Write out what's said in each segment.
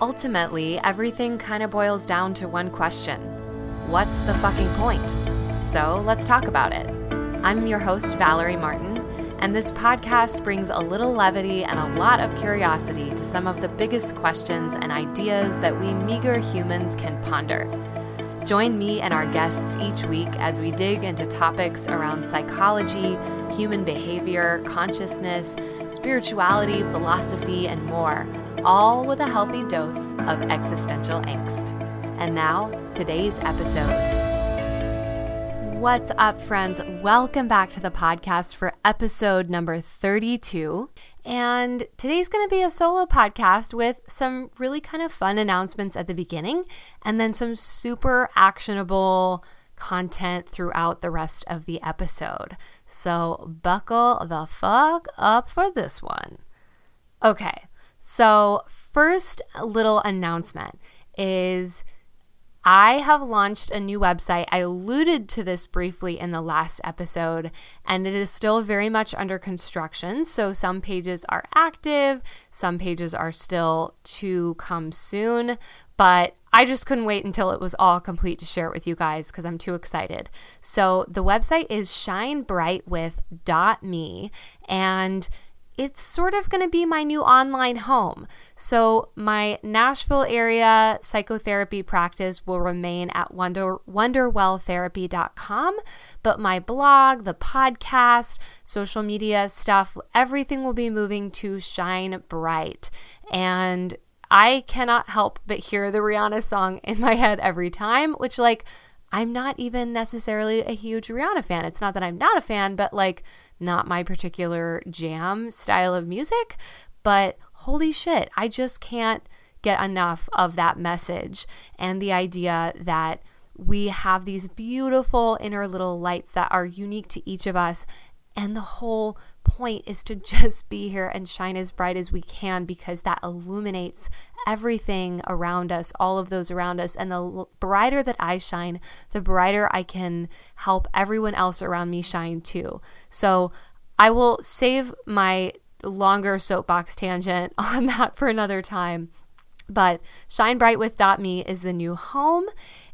Ultimately, everything kind of boils down to one question What's the fucking point? So let's talk about it. I'm your host, Valerie Martin, and this podcast brings a little levity and a lot of curiosity to some of the biggest questions and ideas that we meager humans can ponder. Join me and our guests each week as we dig into topics around psychology, human behavior, consciousness, spirituality, philosophy, and more, all with a healthy dose of existential angst. And now, today's episode. What's up, friends? Welcome back to the podcast for episode number 32. And today's going to be a solo podcast with some really kind of fun announcements at the beginning and then some super actionable content throughout the rest of the episode. So buckle the fuck up for this one. Okay, so first little announcement is I have launched a new website. I alluded to this briefly in the last episode, and it is still very much under construction. So some pages are active, some pages are still to come soon, but I just couldn't wait until it was all complete to share it with you guys because I'm too excited. So the website is shinebrightwith.me, and it's sort of going to be my new online home. So, my Nashville area psychotherapy practice will remain at wonder, wonderwelltherapy.com, but my blog, the podcast, social media stuff, everything will be moving to Shine Bright. And I cannot help but hear the Rihanna song in my head every time, which, like, I'm not even necessarily a huge Rihanna fan. It's not that I'm not a fan, but like, not my particular jam style of music. But holy shit, I just can't get enough of that message and the idea that we have these beautiful inner little lights that are unique to each of us. And the whole point is to just be here and shine as bright as we can because that illuminates everything around us, all of those around us. And the brighter that I shine, the brighter I can help everyone else around me shine too. So I will save my longer soapbox tangent on that for another time. But Shine Bright with Me is the new home.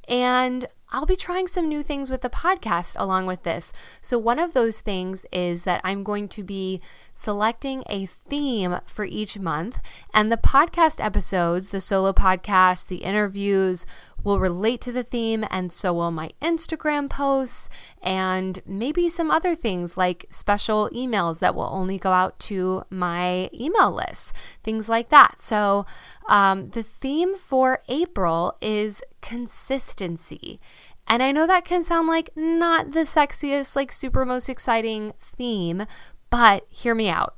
And I'll be trying some new things with the podcast along with this. So, one of those things is that I'm going to be selecting a theme for each month, and the podcast episodes, the solo podcast, the interviews, will relate to the theme, and so will my Instagram posts, and maybe some other things like special emails that will only go out to my email list, things like that. So, um, the theme for April is consistency. And I know that can sound like not the sexiest, like super most exciting theme, but hear me out.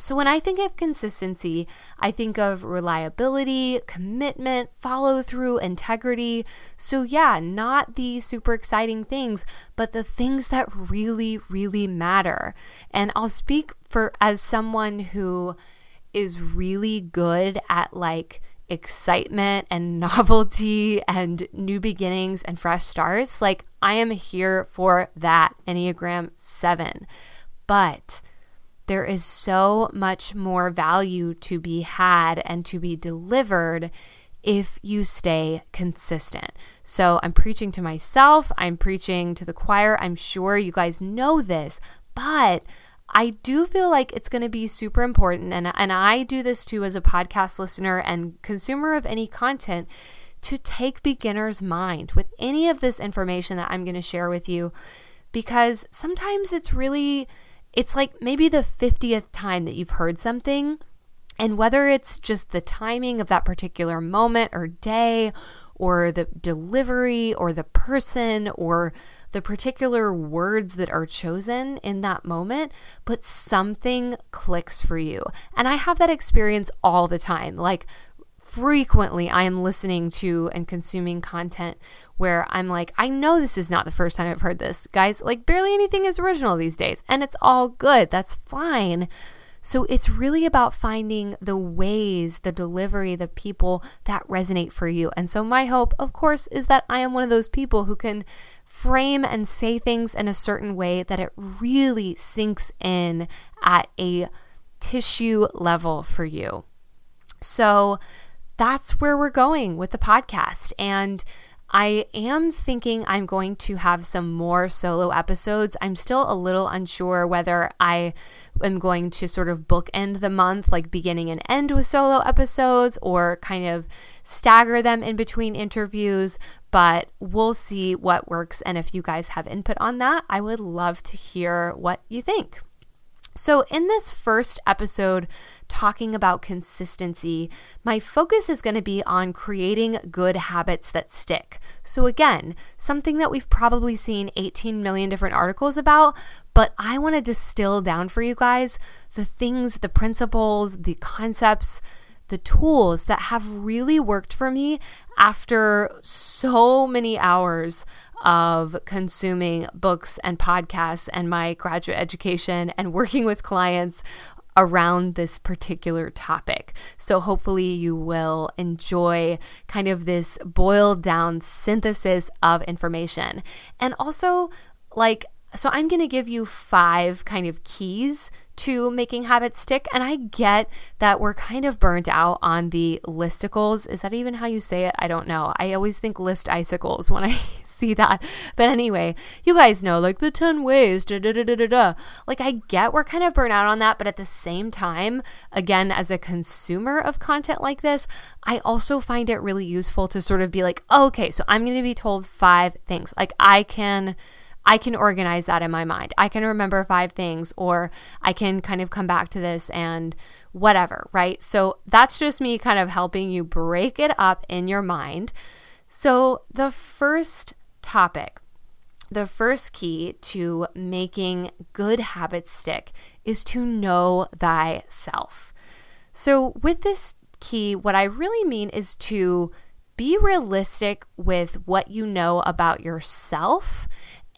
So, when I think of consistency, I think of reliability, commitment, follow through, integrity. So, yeah, not the super exciting things, but the things that really, really matter. And I'll speak for as someone who is really good at like excitement and novelty and new beginnings and fresh starts. Like, I am here for that Enneagram 7. But there is so much more value to be had and to be delivered if you stay consistent. So I'm preaching to myself, I'm preaching to the choir. I'm sure you guys know this, but I do feel like it's going to be super important and and I do this too as a podcast listener and consumer of any content to take beginner's mind with any of this information that I'm going to share with you because sometimes it's really it's like maybe the 50th time that you've heard something. And whether it's just the timing of that particular moment or day, or the delivery, or the person, or the particular words that are chosen in that moment, but something clicks for you. And I have that experience all the time. Like, frequently I am listening to and consuming content where I'm like, I know this is not the first time I've heard this. Guys, like barely anything is original these days, and it's all good. That's fine. So it's really about finding the ways, the delivery, the people that resonate for you. And so my hope, of course, is that I am one of those people who can frame and say things in a certain way that it really sinks in at a tissue level for you. So that's where we're going with the podcast. And I am thinking I'm going to have some more solo episodes. I'm still a little unsure whether I am going to sort of bookend the month, like beginning and end with solo episodes, or kind of stagger them in between interviews. But we'll see what works. And if you guys have input on that, I would love to hear what you think. So, in this first episode, talking about consistency, my focus is going to be on creating good habits that stick. So, again, something that we've probably seen 18 million different articles about, but I want to distill down for you guys the things, the principles, the concepts, the tools that have really worked for me after so many hours of consuming books and podcasts and my graduate education and working with clients around this particular topic. So, hopefully, you will enjoy kind of this boiled down synthesis of information. And also, like, so I'm going to give you five kind of keys to making habits stick. And I get that we're kind of burnt out on the listicles. Is that even how you say it? I don't know. I always think list icicles when I see that. But anyway, you guys know like the 10 ways, da da da da da da. Like I get we're kind of burnt out on that. But at the same time, again, as a consumer of content like this, I also find it really useful to sort of be like, okay, so I'm going to be told five things. Like I can I can organize that in my mind. I can remember five things, or I can kind of come back to this and whatever, right? So that's just me kind of helping you break it up in your mind. So, the first topic, the first key to making good habits stick is to know thyself. So, with this key, what I really mean is to be realistic with what you know about yourself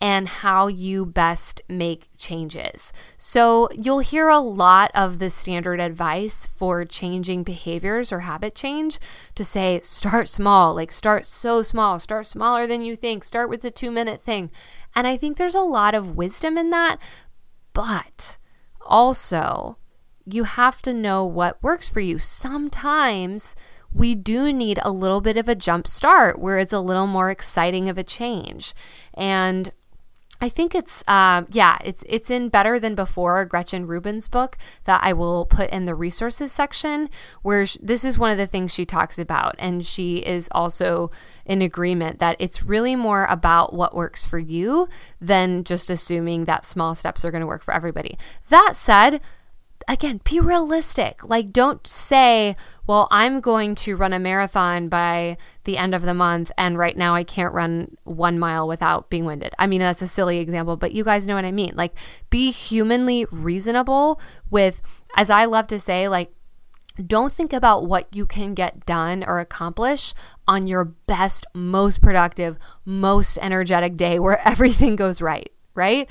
and how you best make changes. So, you'll hear a lot of the standard advice for changing behaviors or habit change to say, start small, like start so small, start smaller than you think, start with the two minute thing. And I think there's a lot of wisdom in that, but also you have to know what works for you. Sometimes we do need a little bit of a jump start where it's a little more exciting of a change. And I think it's um, yeah, it's it's in Better Than Before, Gretchen Rubin's book that I will put in the resources section. Where sh- this is one of the things she talks about, and she is also in agreement that it's really more about what works for you than just assuming that small steps are going to work for everybody. That said, again, be realistic. Like, don't say, well, I'm going to run a marathon by the end of the month, and right now I can't run one mile without being winded. I mean, that's a silly example, but you guys know what I mean. Like, be humanly reasonable with, as I love to say, like, don't think about what you can get done or accomplish on your best, most productive, most energetic day where everything goes right, right?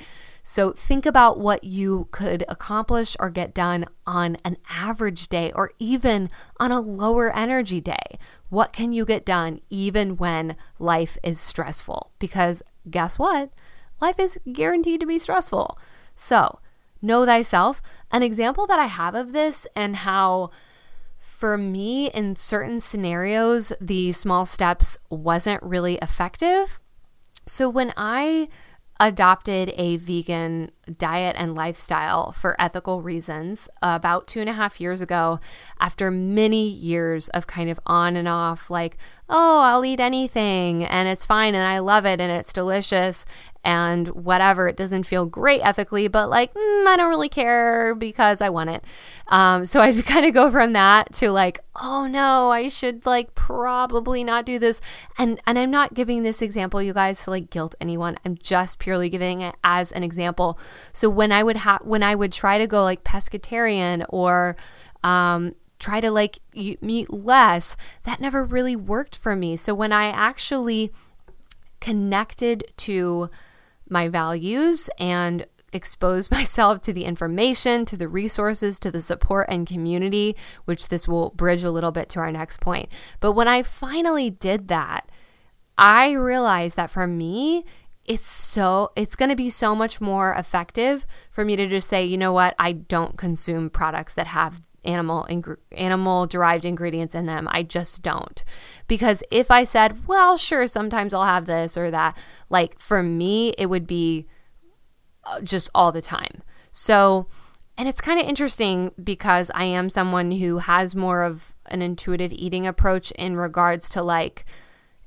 So think about what you could accomplish or get done on an average day or even on a lower energy day. What can you get done even when life is stressful? Because guess what? Life is guaranteed to be stressful. So, know thyself. An example that I have of this and how for me in certain scenarios the small steps wasn't really effective. So when I adopted a vegan diet and lifestyle for ethical reasons about two and a half years ago after many years of kind of on and off, like, oh, I'll eat anything and it's fine and I love it and it's delicious and whatever. It doesn't feel great ethically, but like, mm, I don't really care because I want it. Um, so I kind of go from that to like, oh no, I should like probably not do this. And and I'm not giving this example, you guys, to like guilt anyone. I'm just purely giving it as an example. So when I would have when I would try to go like pescatarian or um, try to like eat meat less, that never really worked for me. So when I actually connected to my values and expose myself to the information, to the resources, to the support and community, which this will bridge a little bit to our next point. But when I finally did that, I realized that for me, it's so it's going to be so much more effective for me to just say, you know what, I don't consume products that have animal ing- animal derived ingredients in them. I just don't. Because if I said, "Well, sure, sometimes I'll have this or that," like for me it would be uh, just all the time. So, and it's kind of interesting because I am someone who has more of an intuitive eating approach in regards to like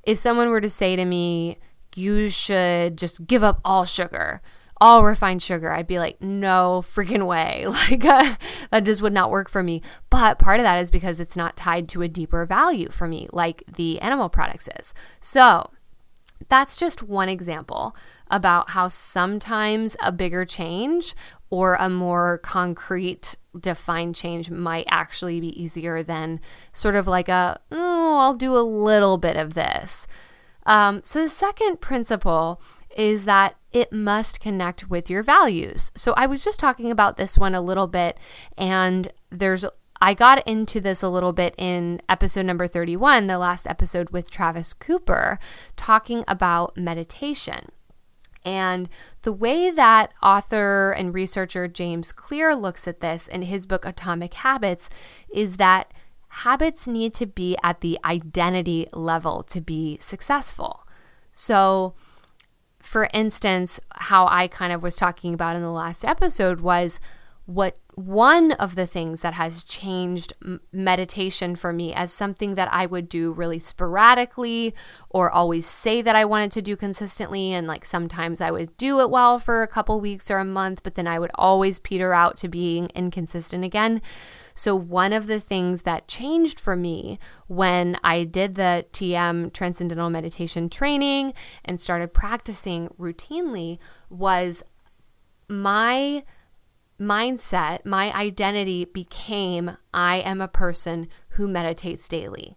if someone were to say to me, "You should just give up all sugar." all refined sugar, I'd be like, no freaking way. Like, uh, that just would not work for me. But part of that is because it's not tied to a deeper value for me, like the animal products is. So, that's just one example about how sometimes a bigger change or a more concrete defined change might actually be easier than sort of like a, oh, I'll do a little bit of this. Um, so, the second principle is that it must connect with your values. So I was just talking about this one a little bit and there's I got into this a little bit in episode number 31, the last episode with Travis Cooper, talking about meditation. And the way that author and researcher James Clear looks at this in his book Atomic Habits is that habits need to be at the identity level to be successful. So, for instance, how I kind of was talking about in the last episode was what one of the things that has changed meditation for me as something that I would do really sporadically or always say that I wanted to do consistently. And like sometimes I would do it well for a couple weeks or a month, but then I would always peter out to being inconsistent again so, one of the things that changed for me when I did the TM Transcendental Meditation training and started practicing routinely was my mindset, my identity became I am a person who meditates daily.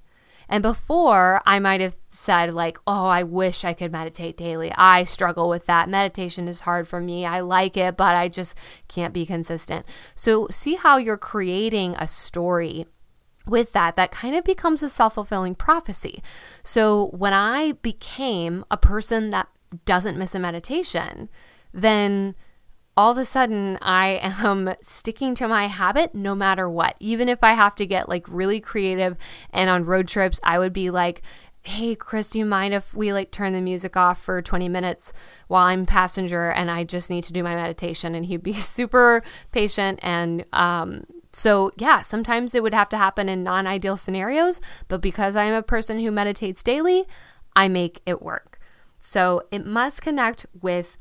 And before, I might have said, like, oh, I wish I could meditate daily. I struggle with that. Meditation is hard for me. I like it, but I just can't be consistent. So, see how you're creating a story with that that kind of becomes a self-fulfilling prophecy. So, when I became a person that doesn't miss a meditation, then all of a sudden I am sticking to my habit no matter what. Even if I have to get like really creative and on road trips, I would be like, hey chris do you mind if we like turn the music off for 20 minutes while i'm passenger and i just need to do my meditation and he'd be super patient and um, so yeah sometimes it would have to happen in non-ideal scenarios but because i am a person who meditates daily i make it work so it must connect with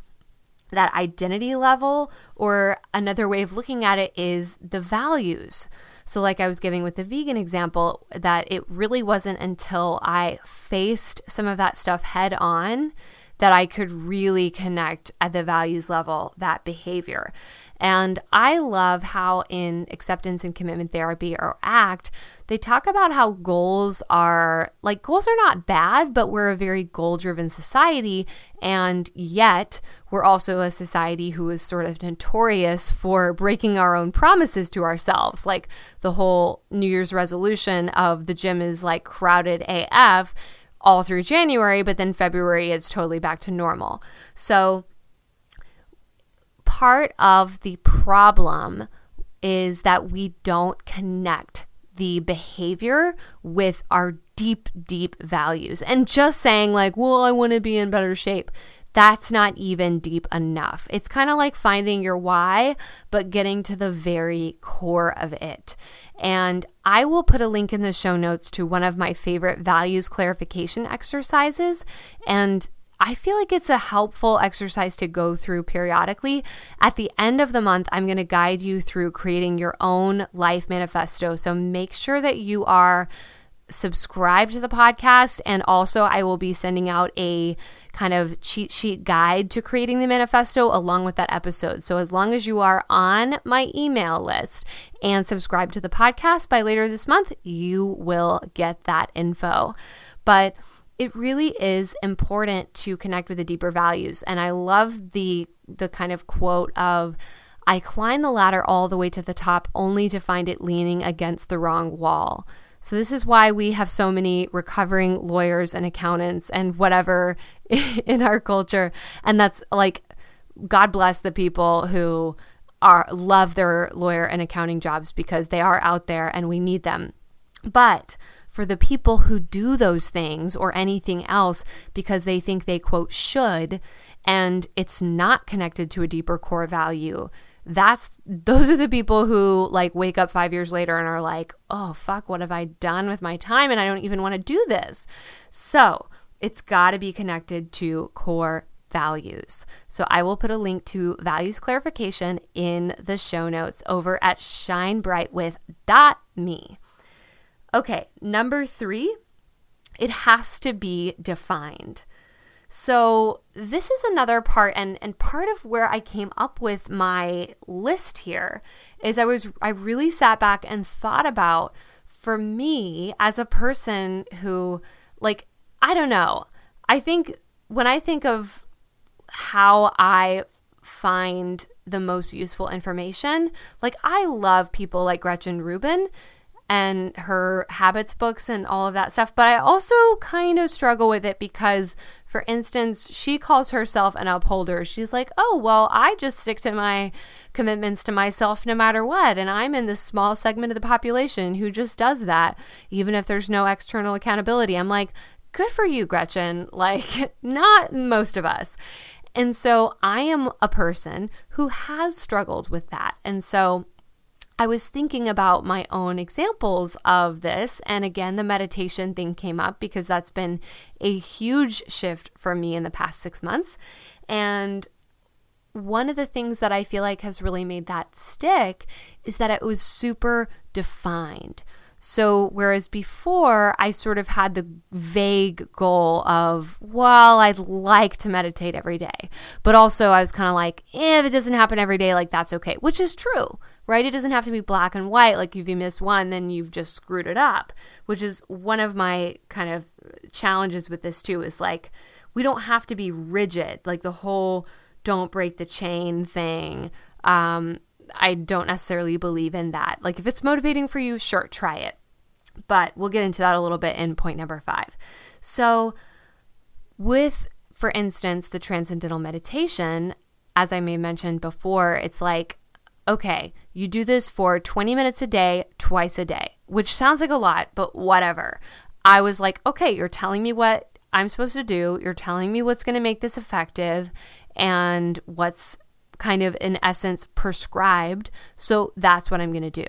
that identity level, or another way of looking at it is the values. So, like I was giving with the vegan example, that it really wasn't until I faced some of that stuff head on that I could really connect at the values level that behavior. And I love how in acceptance and commitment therapy or ACT, they talk about how goals are like goals are not bad, but we're a very goal driven society. And yet, we're also a society who is sort of notorious for breaking our own promises to ourselves. Like the whole New Year's resolution of the gym is like crowded AF all through January, but then February is totally back to normal. So, part of the problem is that we don't connect the behavior with our deep, deep values. And just saying, like, well, I want to be in better shape, that's not even deep enough. It's kind of like finding your why, but getting to the very core of it. And I will put a link in the show notes to one of my favorite values clarification exercises. And I feel like it's a helpful exercise to go through periodically. At the end of the month, I'm going to guide you through creating your own life manifesto. So make sure that you are subscribed to the podcast. And also, I will be sending out a kind of cheat sheet guide to creating the manifesto along with that episode. So, as long as you are on my email list and subscribe to the podcast by later this month, you will get that info. But it really is important to connect with the deeper values. And I love the the kind of quote of I climb the ladder all the way to the top only to find it leaning against the wrong wall. So this is why we have so many recovering lawyers and accountants and whatever in our culture. And that's like God bless the people who are love their lawyer and accounting jobs because they are out there and we need them. But for the people who do those things or anything else because they think they quote should and it's not connected to a deeper core value, that's those are the people who like wake up 5 years later and are like, "Oh fuck, what have I done with my time and I don't even want to do this." So, it's got to be connected to core values. So I will put a link to values clarification in the show notes over at shinebrightwith.me. Okay, number three, it has to be defined. So this is another part and and part of where I came up with my list here is I was I really sat back and thought about for me as a person who like I don't know. I think when I think of how I find the most useful information, like I love people like Gretchen Rubin and her habits books and all of that stuff. But I also kind of struggle with it because, for instance, she calls herself an upholder. She's like, oh, well, I just stick to my commitments to myself no matter what. And I'm in this small segment of the population who just does that, even if there's no external accountability. I'm like, good for you, Gretchen. Like, not most of us. And so I am a person who has struggled with that. And so I was thinking about my own examples of this. And again, the meditation thing came up because that's been a huge shift for me in the past six months. And one of the things that I feel like has really made that stick is that it was super defined. So, whereas before I sort of had the vague goal of, well, I'd like to meditate every day, but also I was kind of like, eh, if it doesn't happen every day, like that's okay, which is true, right? It doesn't have to be black and white. Like if you miss one, then you've just screwed it up, which is one of my kind of challenges with this too, is like, we don't have to be rigid, like the whole don't break the chain thing. Um, I don't necessarily believe in that. Like, if it's motivating for you, sure, try it. But we'll get into that a little bit in point number five. So, with, for instance, the transcendental meditation, as I may mentioned before, it's like, okay, you do this for 20 minutes a day, twice a day, which sounds like a lot, but whatever. I was like, okay, you're telling me what I'm supposed to do. You're telling me what's going to make this effective and what's kind of in essence prescribed. So that's what I'm going to do.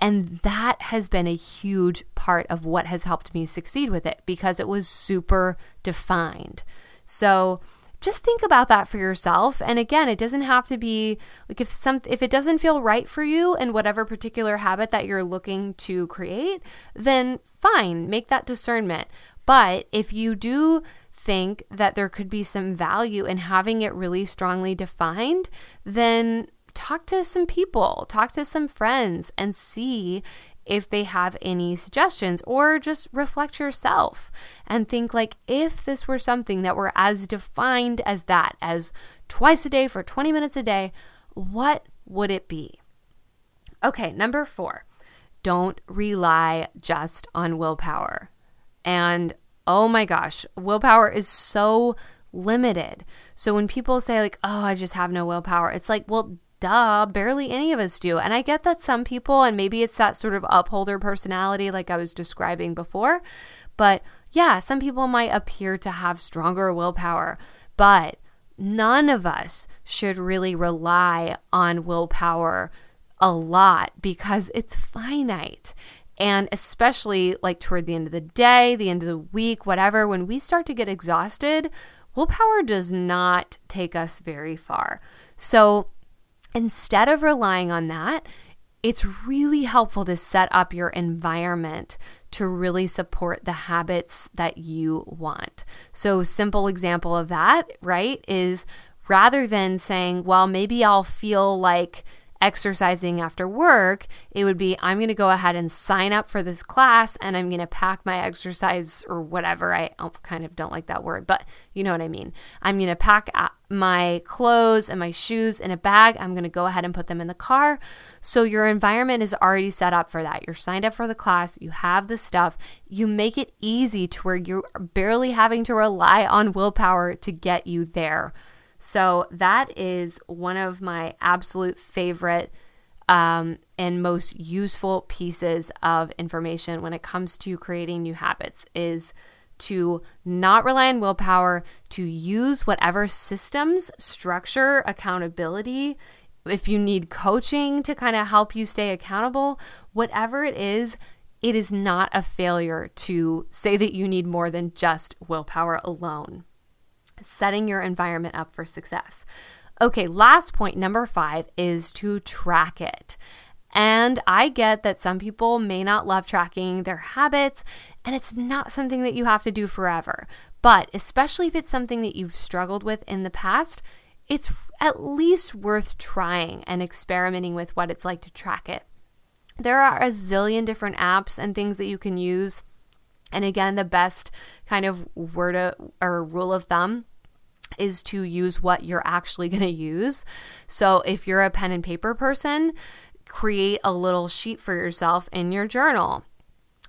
And that has been a huge part of what has helped me succeed with it because it was super defined. So just think about that for yourself. And again it doesn't have to be like if some if it doesn't feel right for you in whatever particular habit that you're looking to create then fine make that discernment. But if you do think that there could be some value in having it really strongly defined, then talk to some people, talk to some friends, and see if they have any suggestions or just reflect yourself and think like if this were something that were as defined as that as twice a day for 20 minutes a day what would it be okay number 4 don't rely just on willpower and oh my gosh, willpower is so limited. So when people say, like, oh, I just have no willpower, it's like, well, duh, barely any of us do. And I get that some people, and maybe it's that sort of upholder personality, like I was describing before, but yeah, some people might appear to have stronger willpower, but none of us should really rely on willpower a lot because it's finite. And especially like toward the end of the day, the end of the week, whatever, when we start to get exhausted, willpower does not take us very far. So instead of relying on that, it's really helpful to set up your environment to really support the habits that you want. So, simple example of that, right, is rather than saying, well, maybe I'll feel like exercising after work, it would be I'm going to go ahead and sign up for this class and I'm going to pack my exercise or whatever. I oh, kind of don't like that word, but you know what I mean. I'm going to pack my clothes and my shoes in a bag. I'm going to go ahead and put them in the car. So your environment is already set up for that. You're signed up for the class, you have the stuff, you make it easy to where you're barely having to rely on willpower to get you there. So that is one of my absolute favorite um, and most useful pieces of information when it comes to creating new habits is to not rely on willpower, to use whatever systems, structure, accountability. If you need coaching to kind of help you stay accountable, whatever it is, it is not a failure to say that you need more than just willpower alone. Setting your environment up for success. Okay, last point, number five, is to track it. And I get that some people may not love tracking their habits, and it's not something that you have to do forever. But especially if it's something that you've struggled with in the past, it's at least worth trying and experimenting with what it's like to track it. There are a zillion different apps and things that you can use. And again, the best kind of word uh, or rule of thumb is to use what you're actually going to use. So if you're a pen and paper person, create a little sheet for yourself in your journal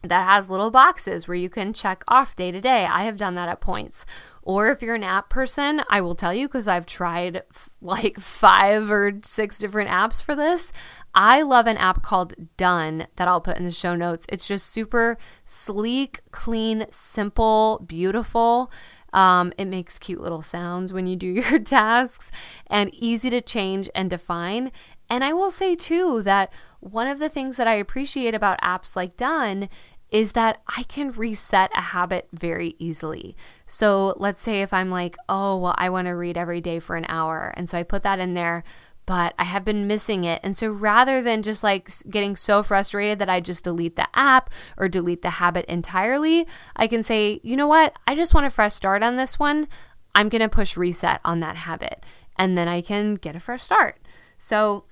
that has little boxes where you can check off day to day. I have done that at points. Or if you're an app person, I will tell you because I've tried f- like five or six different apps for this. I love an app called Done that I'll put in the show notes. It's just super sleek, clean, simple, beautiful. Um, it makes cute little sounds when you do your tasks and easy to change and define. And I will say too that one of the things that I appreciate about apps like Done is that I can reset a habit very easily. So let's say if I'm like, oh, well, I want to read every day for an hour. And so I put that in there, but I have been missing it. And so rather than just like getting so frustrated that I just delete the app or delete the habit entirely, I can say, you know what? I just want a fresh start on this one. I'm going to push reset on that habit. And then I can get a fresh start. So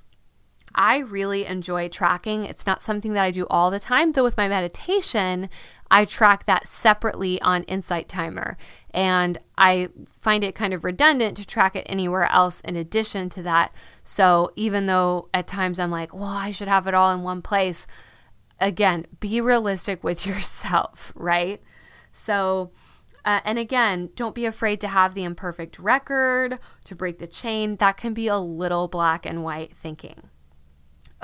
I really enjoy tracking. It's not something that I do all the time, though, with my meditation, I track that separately on Insight Timer. And I find it kind of redundant to track it anywhere else in addition to that. So even though at times I'm like, well, I should have it all in one place, again, be realistic with yourself, right? So, uh, and again, don't be afraid to have the imperfect record, to break the chain. That can be a little black and white thinking.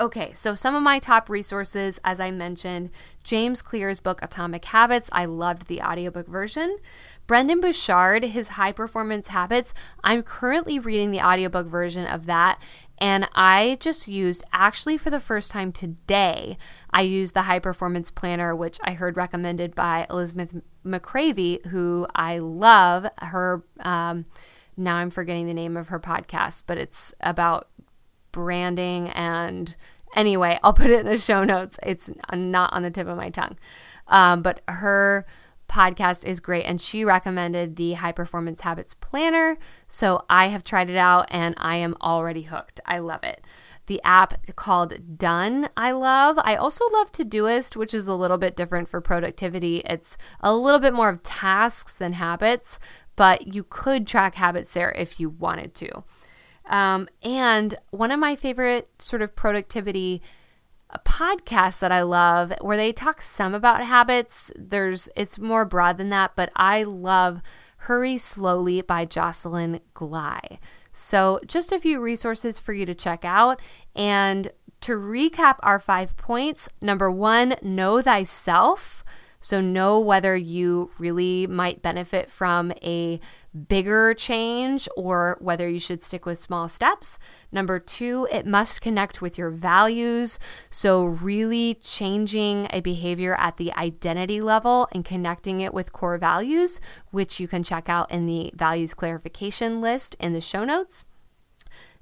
Okay, so some of my top resources, as I mentioned, James Clear's book Atomic Habits. I loved the audiobook version. Brendon Burchard, his high performance habits. I'm currently reading the audiobook version of that. And I just used, actually, for the first time today, I used the high performance planner, which I heard recommended by Elizabeth McCravy, who I love. Her, um, now I'm forgetting the name of her podcast, but it's about branding and anyway, I'll put it in the show notes. It's not on the tip of my tongue. Um, but her podcast is great and she recommended the high performance habits planner. So I have tried it out and I am already hooked. I love it. The app called Done, I love. I also love Todoist, which is a little bit different for productivity. It's a little bit more of tasks than habits, but you could track habits there if you wanted to. Um, and one of my favorite sort of productivity uh, podcast that I love where they talk some about habits. There's it's more broad than that, but I love Hurry Slowly by Jocelyn Glei. So, just a few resources for you to check out. And to recap our five points number one, know thyself. So, know whether you really might benefit from a bigger change or whether you should stick with small steps. Number two, it must connect with your values. So, really changing a behavior at the identity level and connecting it with core values, which you can check out in the values clarification list in the show notes.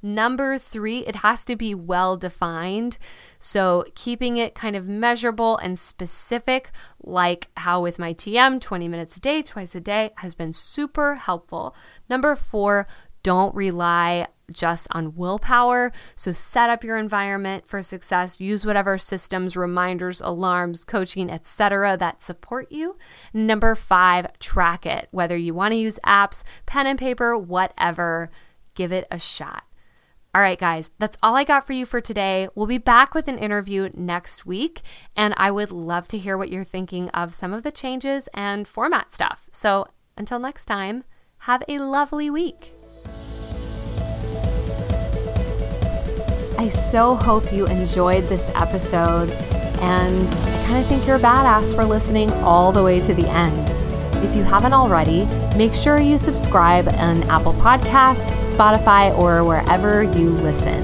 Number three, it has to be well defined. So, keeping it kind of measurable and specific, like how with my TM, 20 minutes a day, twice a day, has been super helpful. Number four, don't rely just on willpower. So set up your environment for success. Use whatever systems, reminders, alarms, coaching, etc. that support you. Number 5, track it. Whether you want to use apps, pen and paper, whatever, give it a shot. All right, guys, that's all I got for you for today. We'll be back with an interview next week, and I would love to hear what you're thinking of some of the changes and format stuff. So until next time, have a lovely week. I so hope you enjoyed this episode, and I kind of think you're a badass for listening all the way to the end. If you haven't already, make sure you subscribe on Apple Podcasts, Spotify, or wherever you listen.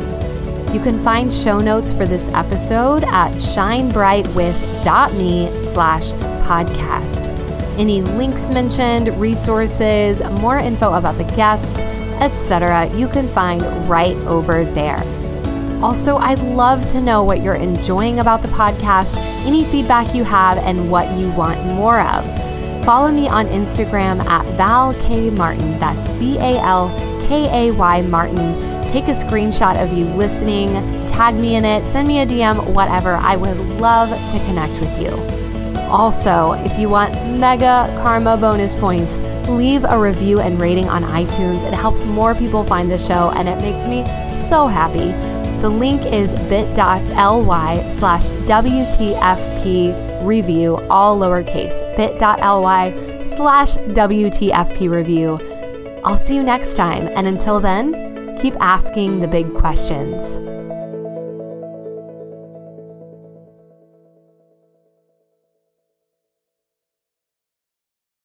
You can find show notes for this episode at shinebrightwith.me slash podcast. Any links mentioned, resources, more info about the guests, etc., you can find right over there. Also, I'd love to know what you're enjoying about the podcast, any feedback you have, and what you want more of. Follow me on Instagram at Val K. Martin. That's V A L K A Y Martin. Take a screenshot of you listening, tag me in it, send me a DM, whatever. I would love to connect with you. Also, if you want mega karma bonus points, leave a review and rating on iTunes. It helps more people find the show and it makes me so happy. The link is bit.ly slash WTFP review, all lowercase, bit.ly slash WTFP review. I'll see you next time, and until then, keep asking the big questions.